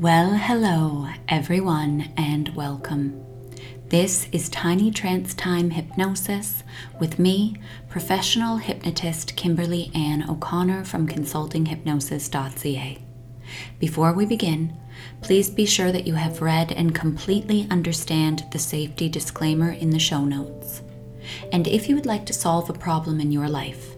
Well, hello, everyone, and welcome. This is Tiny Trance Time Hypnosis with me, professional hypnotist Kimberly Ann O'Connor from consultinghypnosis.ca. Before we begin, please be sure that you have read and completely understand the safety disclaimer in the show notes. And if you would like to solve a problem in your life,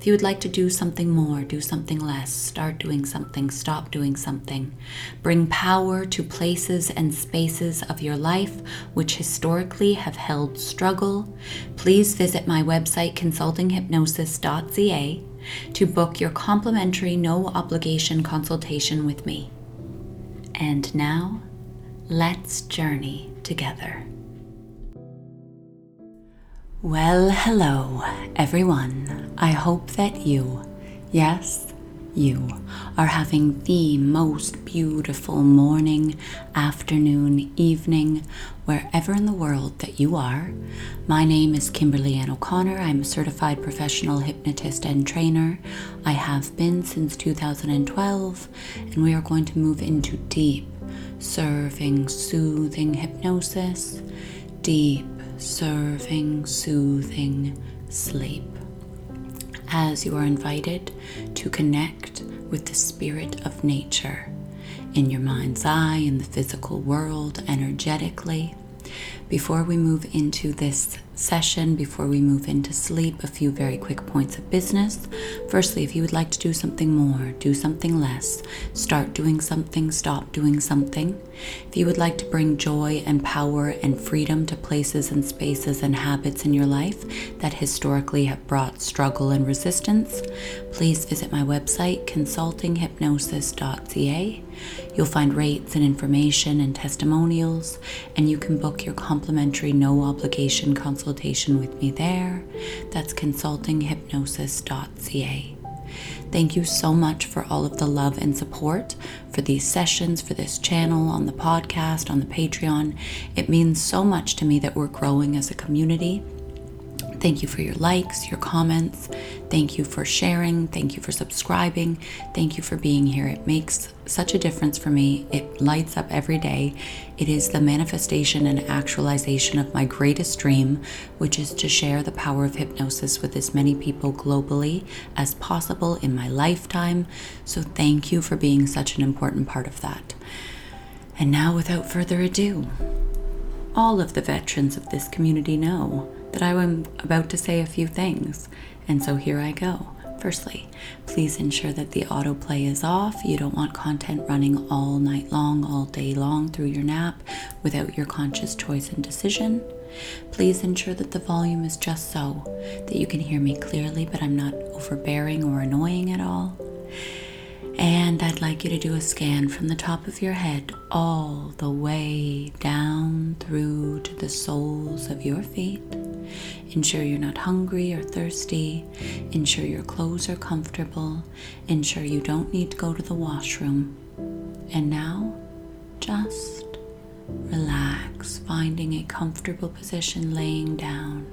if you would like to do something more, do something less, start doing something, stop doing something. Bring power to places and spaces of your life which historically have held struggle. Please visit my website consultinghypnosis.ca to book your complimentary no obligation consultation with me. And now, let's journey together. Well, hello, everyone. I hope that you, yes, you, are having the most beautiful morning, afternoon, evening, wherever in the world that you are. My name is Kimberly Ann O'Connor. I'm a certified professional hypnotist and trainer. I have been since 2012, and we are going to move into deep, serving, soothing hypnosis, deep serving, soothing sleep as you are invited to connect with the spirit of nature in your mind's eye, in the physical world, energetically. Before we move into this session before we move into sleep, a few very quick points of business. Firstly, if you would like to do something more, do something less, start doing something, stop doing something. If you would like to bring joy and power and freedom to places and spaces and habits in your life that historically have brought struggle and resistance, please visit my website, consultinghypnosis.ca. You'll find rates and information and testimonials, and you can book your complimentary no obligation consultation consultation with me there. That's consultinghypnosis.ca. Thank you so much for all of the love and support for these sessions, for this channel, on the podcast, on the Patreon. It means so much to me that we're growing as a community. Thank you for your likes, your comments. Thank you for sharing. Thank you for subscribing. Thank you for being here. It makes such a difference for me. It lights up every day. It is the manifestation and actualization of my greatest dream, which is to share the power of hypnosis with as many people globally as possible in my lifetime. So, thank you for being such an important part of that. And now, without further ado, all of the veterans of this community know that I am about to say a few things, and so here I go. Firstly, please ensure that the autoplay is off. You don't want content running all night long, all day long through your nap without your conscious choice and decision. Please ensure that the volume is just so that you can hear me clearly, but I'm not overbearing or annoying at all. And I'd like you to do a scan from the top of your head all the way down through to the soles of your feet. Ensure you're not hungry or thirsty. Ensure your clothes are comfortable. Ensure you don't need to go to the washroom. And now, just relax, finding a comfortable position laying down.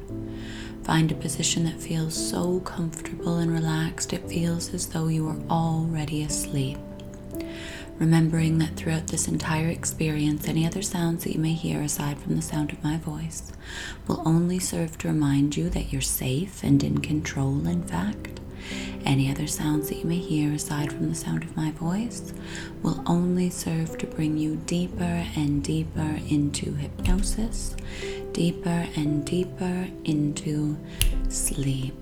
Find a position that feels so comfortable and relaxed, it feels as though you are already asleep remembering that throughout this entire experience, any other sounds that you may hear aside from the sound of my voice will only serve to remind you that you're safe and in control, in fact. Any other sounds that you may hear aside from the sound of my voice will only serve to bring you deeper and deeper into hypnosis, deeper and deeper into sleep.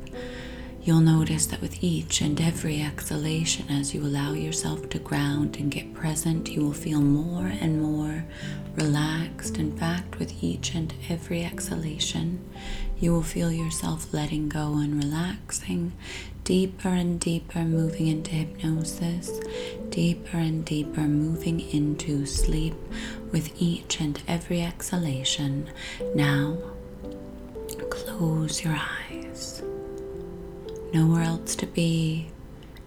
You'll notice that with each and every exhalation, as you allow yourself to ground and get present, you will feel more and more relaxed. In fact, with each and every exhalation, you will feel yourself letting go and relaxing deeper and deeper, moving into hypnosis, deeper and deeper, moving into sleep with each and every exhalation. Now, close your eyes nowhere else to be,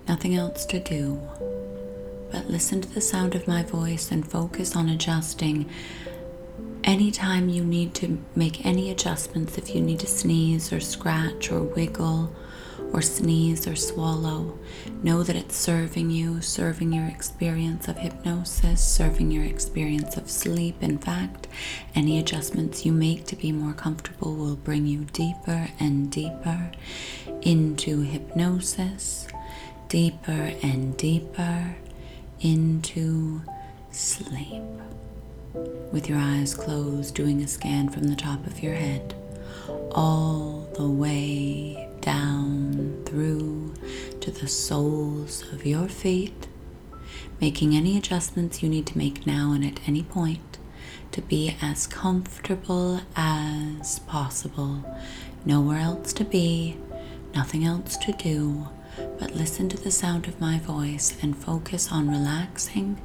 nothing else to do. But listen to the sound of my voice and focus on adjusting anytime you need to make any adjustments, if you need to sneeze or scratch or wiggle or sneeze or swallow. Know that it's serving you, serving your experience of hypnosis, serving your experience of sleep. In fact, any adjustments you make to be more comfortable will bring you deeper and deeper into hypnosis, deeper and deeper into sleep. With your eyes closed, doing a scan from the top of your head all the way down through to the soles of your feet, making any adjustments you need to make now and at any point to be as comfortable as possible. Nowhere else to be, nothing else to do. But listen to the sound of my voice and focus on relaxing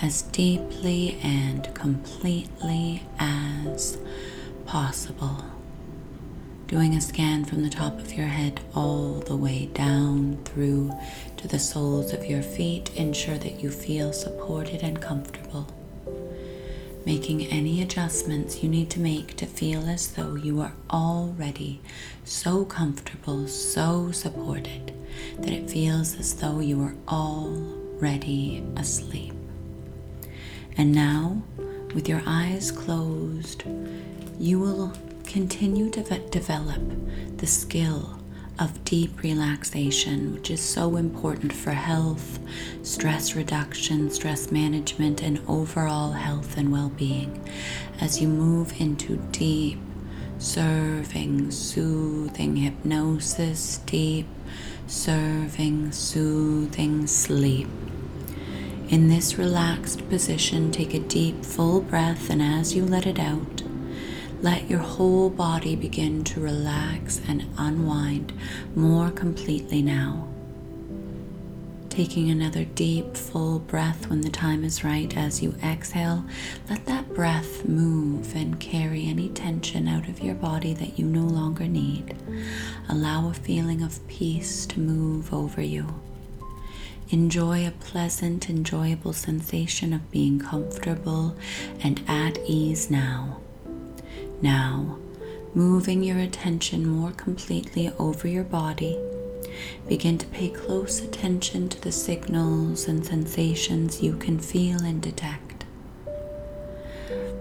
as deeply and completely as possible doing a scan from the top of your head all the way down through to the soles of your feet. Ensure that you feel supported and comfortable. Making any adjustments you need to make to feel as though you are already so comfortable, so supported, that it feels as though you are already asleep. And now, with your eyes closed, you will continue to develop the skill of deep relaxation, which is so important for health, stress reduction, stress management, and overall health and well being. As you move into deep, serving, soothing hypnosis, deep, serving, soothing sleep. In this relaxed position, take a deep, full breath, and as you let it out, let your whole body begin to relax and unwind more completely now. Taking another deep, full breath when the time is right as you exhale, let that breath move and carry any tension out of your body that you no longer need. Allow a feeling of peace to move over you. Enjoy a pleasant, enjoyable sensation of being comfortable and at ease now. Now, moving your attention more completely over your body, begin to pay close attention to the signals and sensations you can feel and detect.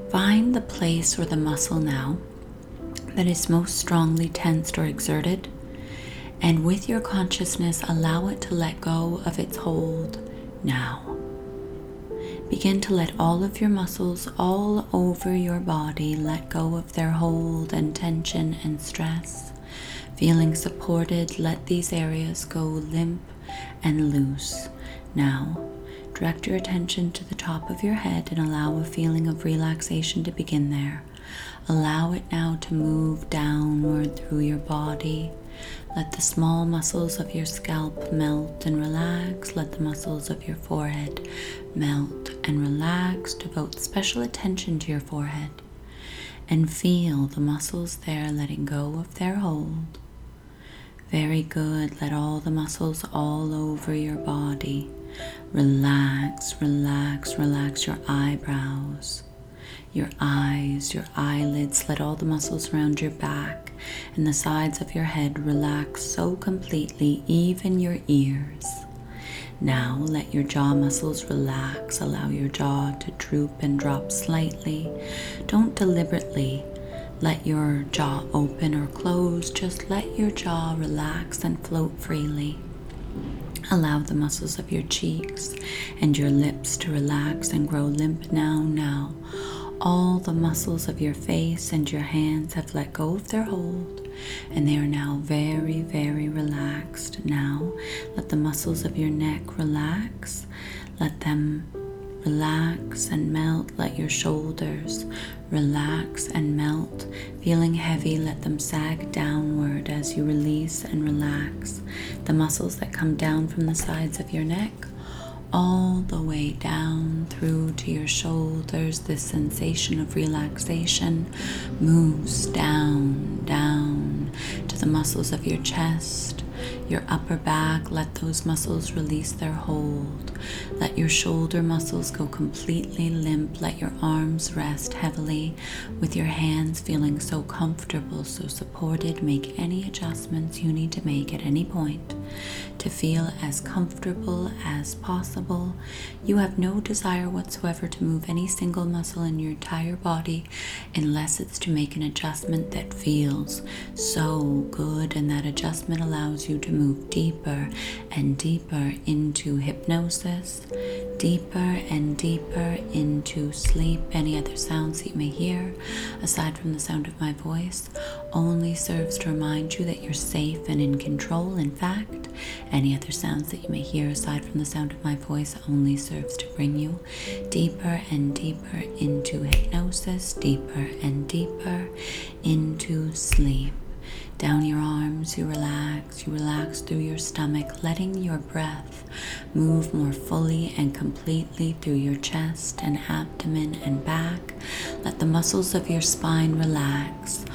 Find the place or the muscle now that is most strongly tensed or exerted, and with your consciousness, allow it to let go of its hold now. Begin to let all of your muscles all over your body let go of their hold and tension and stress. Feeling supported, let these areas go limp and loose. Now, direct your attention to the top of your head and allow a feeling of relaxation to begin there. Allow it now to move downward through your body, let the small muscles of your scalp melt and relax. Let the muscles of your forehead melt and relax. Devote special attention to your forehead and feel the muscles there letting go of their hold. Very good. Let all the muscles all over your body relax, relax, relax your eyebrows your eyes, your eyelids. Let all the muscles around your back and the sides of your head relax so completely, even your ears. Now let your jaw muscles relax. Allow your jaw to droop and drop slightly. Don't deliberately let your jaw open or close. Just let your jaw relax and float freely. Allow the muscles of your cheeks and your lips to relax and grow limp now, now. All the muscles of your face and your hands have let go of their hold and they are now very, very relaxed. Now let the muscles of your neck relax. Let them relax and melt. Let your shoulders relax and melt. Feeling heavy, let them sag downward as you release and relax. The muscles that come down from the sides of your neck all the way down through to your shoulders. This sensation of relaxation moves down, down to the muscles of your chest, your upper back. Let those muscles release their hold. Let your shoulder muscles go completely limp. Let your arms rest heavily with your hands feeling so comfortable, so supported. Make any adjustments you need to make at any point to feel as comfortable as possible. You have no desire whatsoever to move any single muscle in your entire body unless it's to make an adjustment that feels so good, and that adjustment allows you to move deeper and deeper into hypnosis deeper and deeper into sleep. Any other sounds that you may hear, aside from the sound of my voice, only serves to remind you that you're safe and in control. In fact, any other sounds that you may hear, aside from the sound of my voice, only serves to bring you deeper and deeper into hypnosis, deeper and deeper into sleep down your arms. You relax. You relax through your stomach, letting your breath move more fully and completely through your chest and abdomen and back. Let the muscles of your spine relax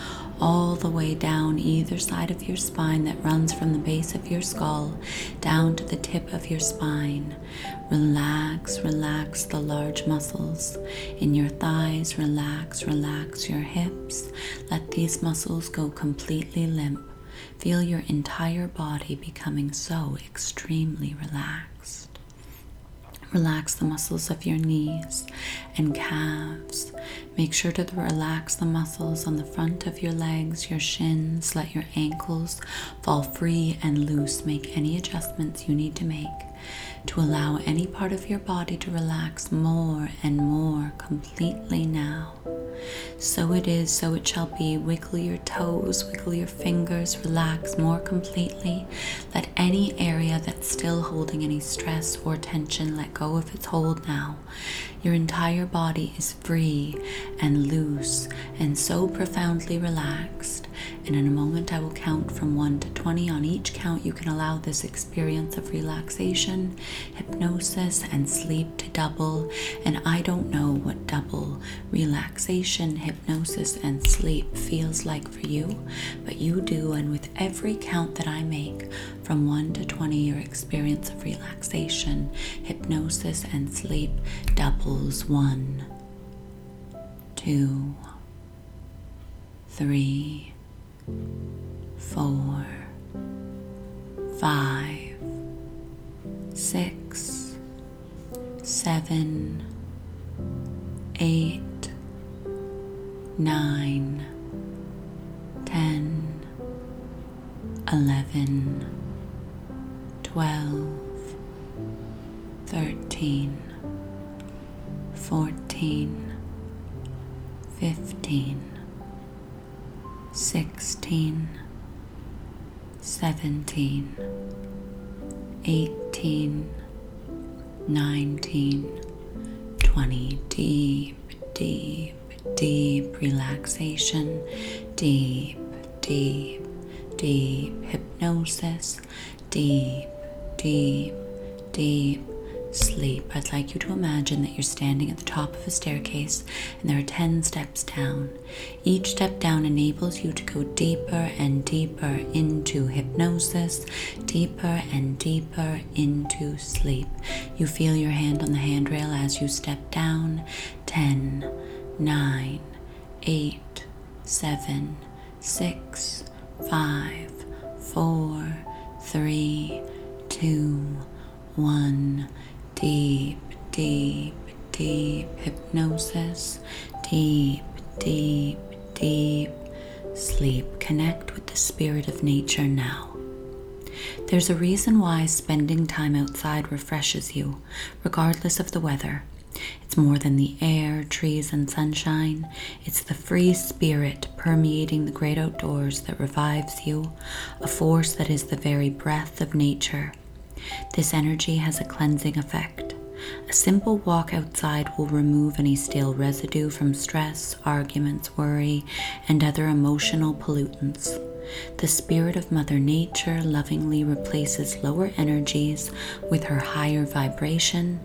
all the way down either side of your spine that runs from the base of your skull down to the tip of your spine. Relax, relax the large muscles in your thighs, relax, relax your hips. Let these muscles go completely limp. Feel your entire body becoming so extremely relaxed. Relax the muscles of your knees and calves. Make sure to relax the muscles on the front of your legs, your shins. Let your ankles fall free and loose. Make any adjustments you need to make to allow any part of your body to relax more and more completely now. So it is, so it shall be. Wiggle your toes, wiggle your fingers, relax more completely. Let any area that's still holding any stress or tension let go of its hold now. Your entire body is free and loose and so profoundly relaxed and in a moment I will count from 1 to 20. On each count, you can allow this experience of relaxation, hypnosis, and sleep to double. And I don't know what double relaxation, hypnosis, and sleep feels like for you, but you do. And with every count that I make from 1 to 20, your experience of relaxation, hypnosis, and sleep doubles. 1, 2, three, four, five, six, seven, eight, nine, ten, eleven, twelve, thirteen, fourteen, fifteen sixteen, seventeen, eighteen, nineteen, twenty. Deep, deep, deep relaxation, deep, deep, deep hypnosis, deep, deep, deep sleep, I'd like you to imagine that you're standing at the top of a staircase and there are 10 steps down. Each step down enables you to go deeper and deeper into hypnosis, deeper and deeper into sleep. You feel your hand on the handrail as you step down. 10, 9, 8, 7, 6, 5, 4, 3, 2, 1 deep, deep, deep hypnosis, deep, deep, deep sleep. Connect with the spirit of nature now. There's a reason why spending time outside refreshes you, regardless of the weather. It's more than the air, trees, and sunshine. It's the free spirit permeating the great outdoors that revives you, a force that is the very breath of nature, this energy has a cleansing effect. A simple walk outside will remove any stale residue from stress, arguments, worry, and other emotional pollutants. The spirit of Mother Nature lovingly replaces lower energies with her higher vibration.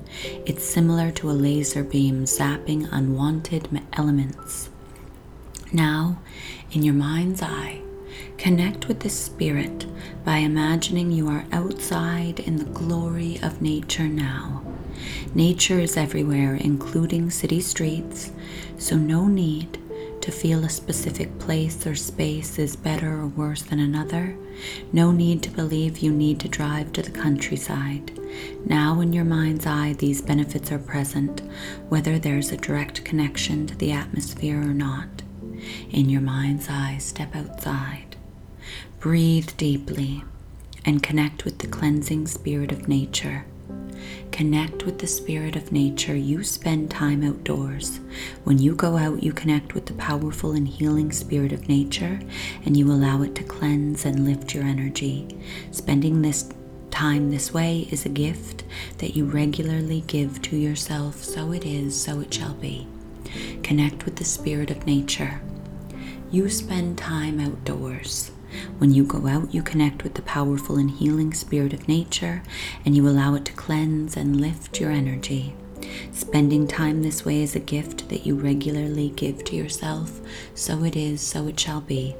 It's similar to a laser beam zapping unwanted elements. Now, in your mind's eye, Connect with the spirit by imagining you are outside in the glory of nature now. Nature is everywhere, including city streets, so no need to feel a specific place or space is better or worse than another. No need to believe you need to drive to the countryside. Now, in your mind's eye, these benefits are present, whether there's a direct connection to the atmosphere or not. In your mind's eye, step outside. Breathe deeply and connect with the cleansing spirit of nature. Connect with the spirit of nature. You spend time outdoors. When you go out, you connect with the powerful and healing spirit of nature and you allow it to cleanse and lift your energy. Spending this time this way is a gift that you regularly give to yourself. So it is, so it shall be. Connect with the spirit of nature. You spend time outdoors. When you go out, you connect with the powerful and healing spirit of nature and you allow it to cleanse and lift your energy. Spending time this way is a gift that you regularly give to yourself. So it is, so it shall be.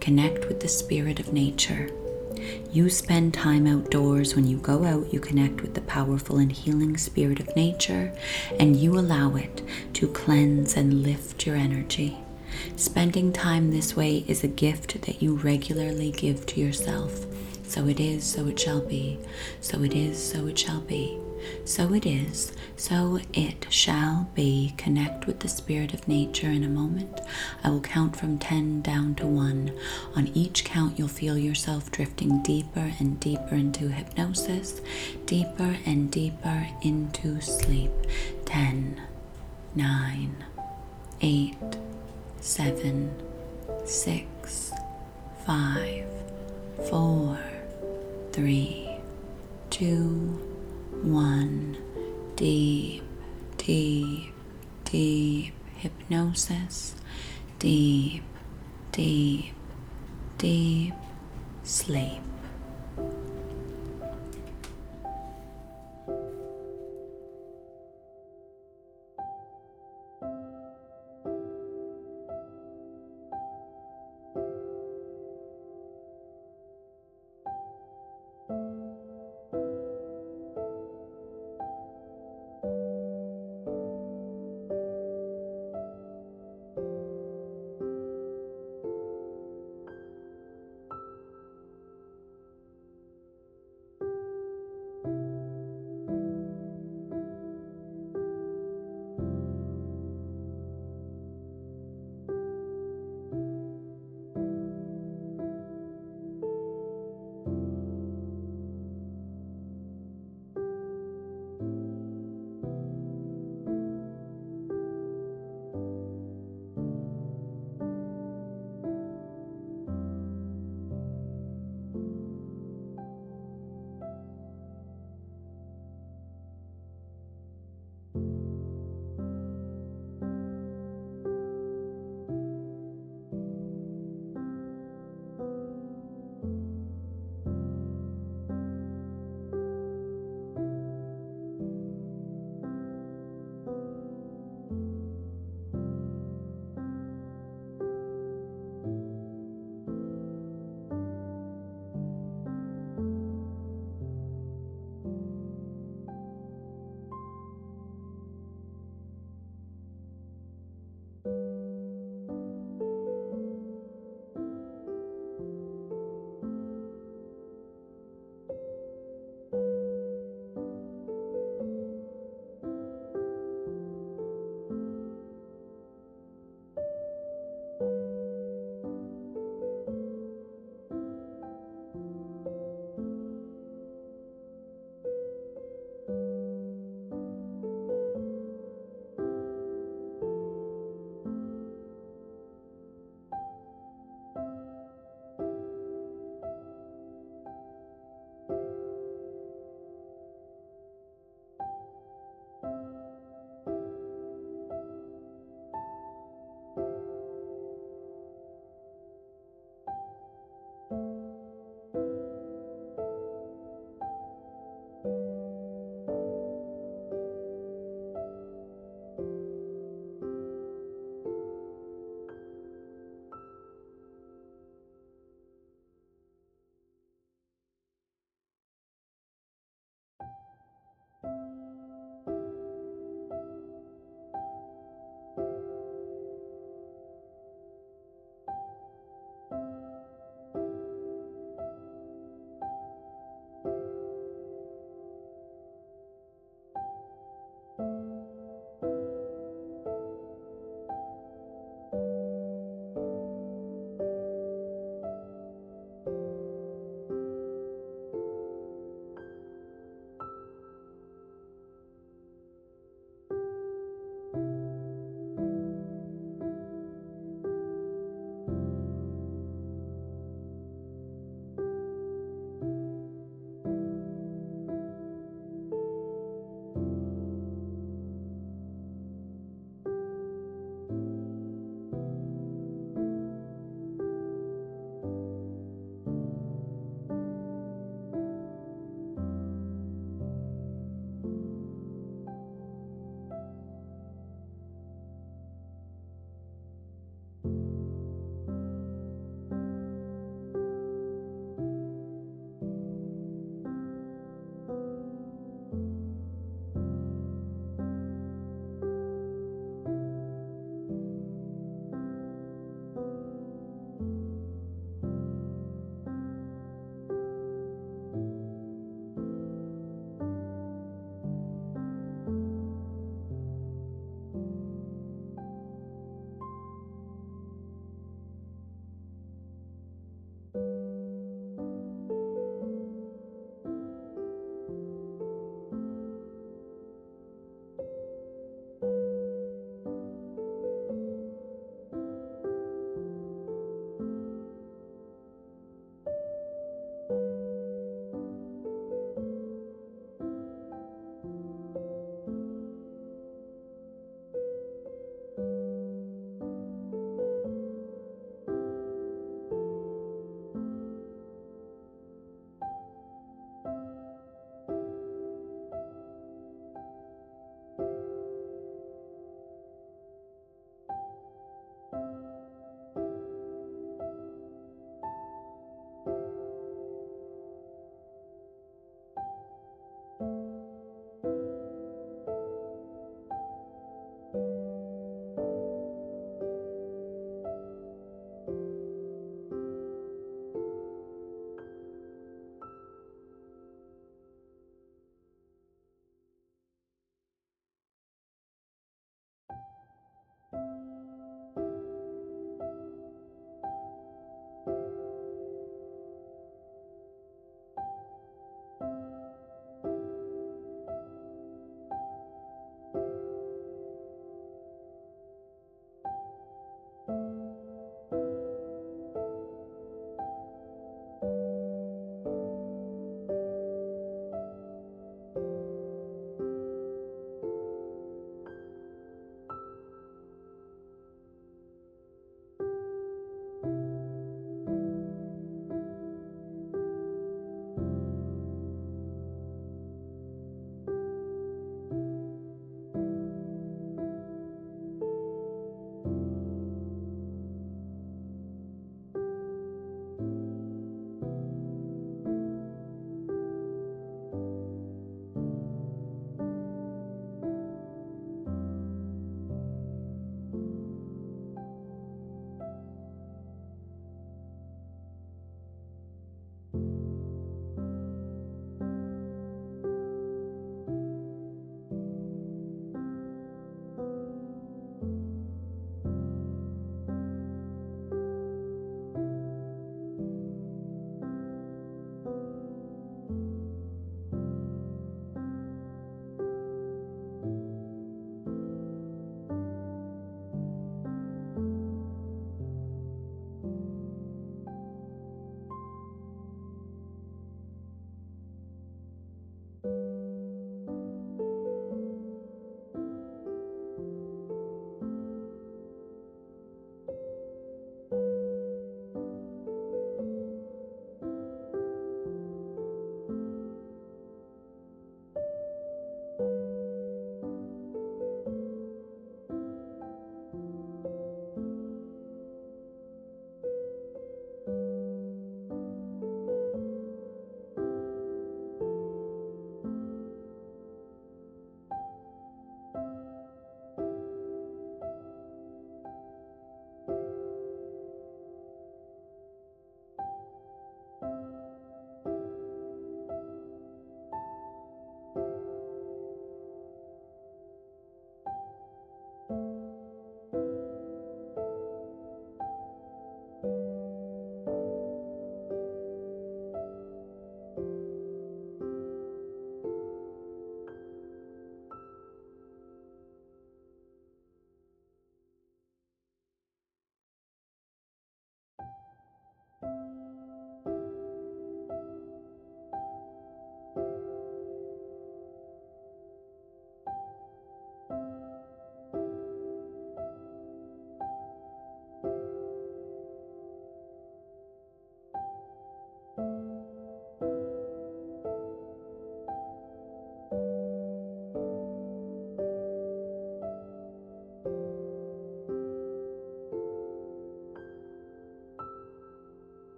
Connect with the spirit of nature. You spend time outdoors. When you go out, you connect with the powerful and healing spirit of nature and you allow it to cleanse and lift your energy. Spending time this way is a gift that you regularly give to yourself. So it is, so it shall be. So it is, so it shall be. So it is, so it shall be. Connect with the spirit of nature in a moment. I will count from 10 down to 1. On each count, you'll feel yourself drifting deeper and deeper into hypnosis, deeper and deeper into sleep. 10, 9, 8, seven, six, five, four, three, two, one. Deep, deep, deep hypnosis. Deep, deep, deep sleep.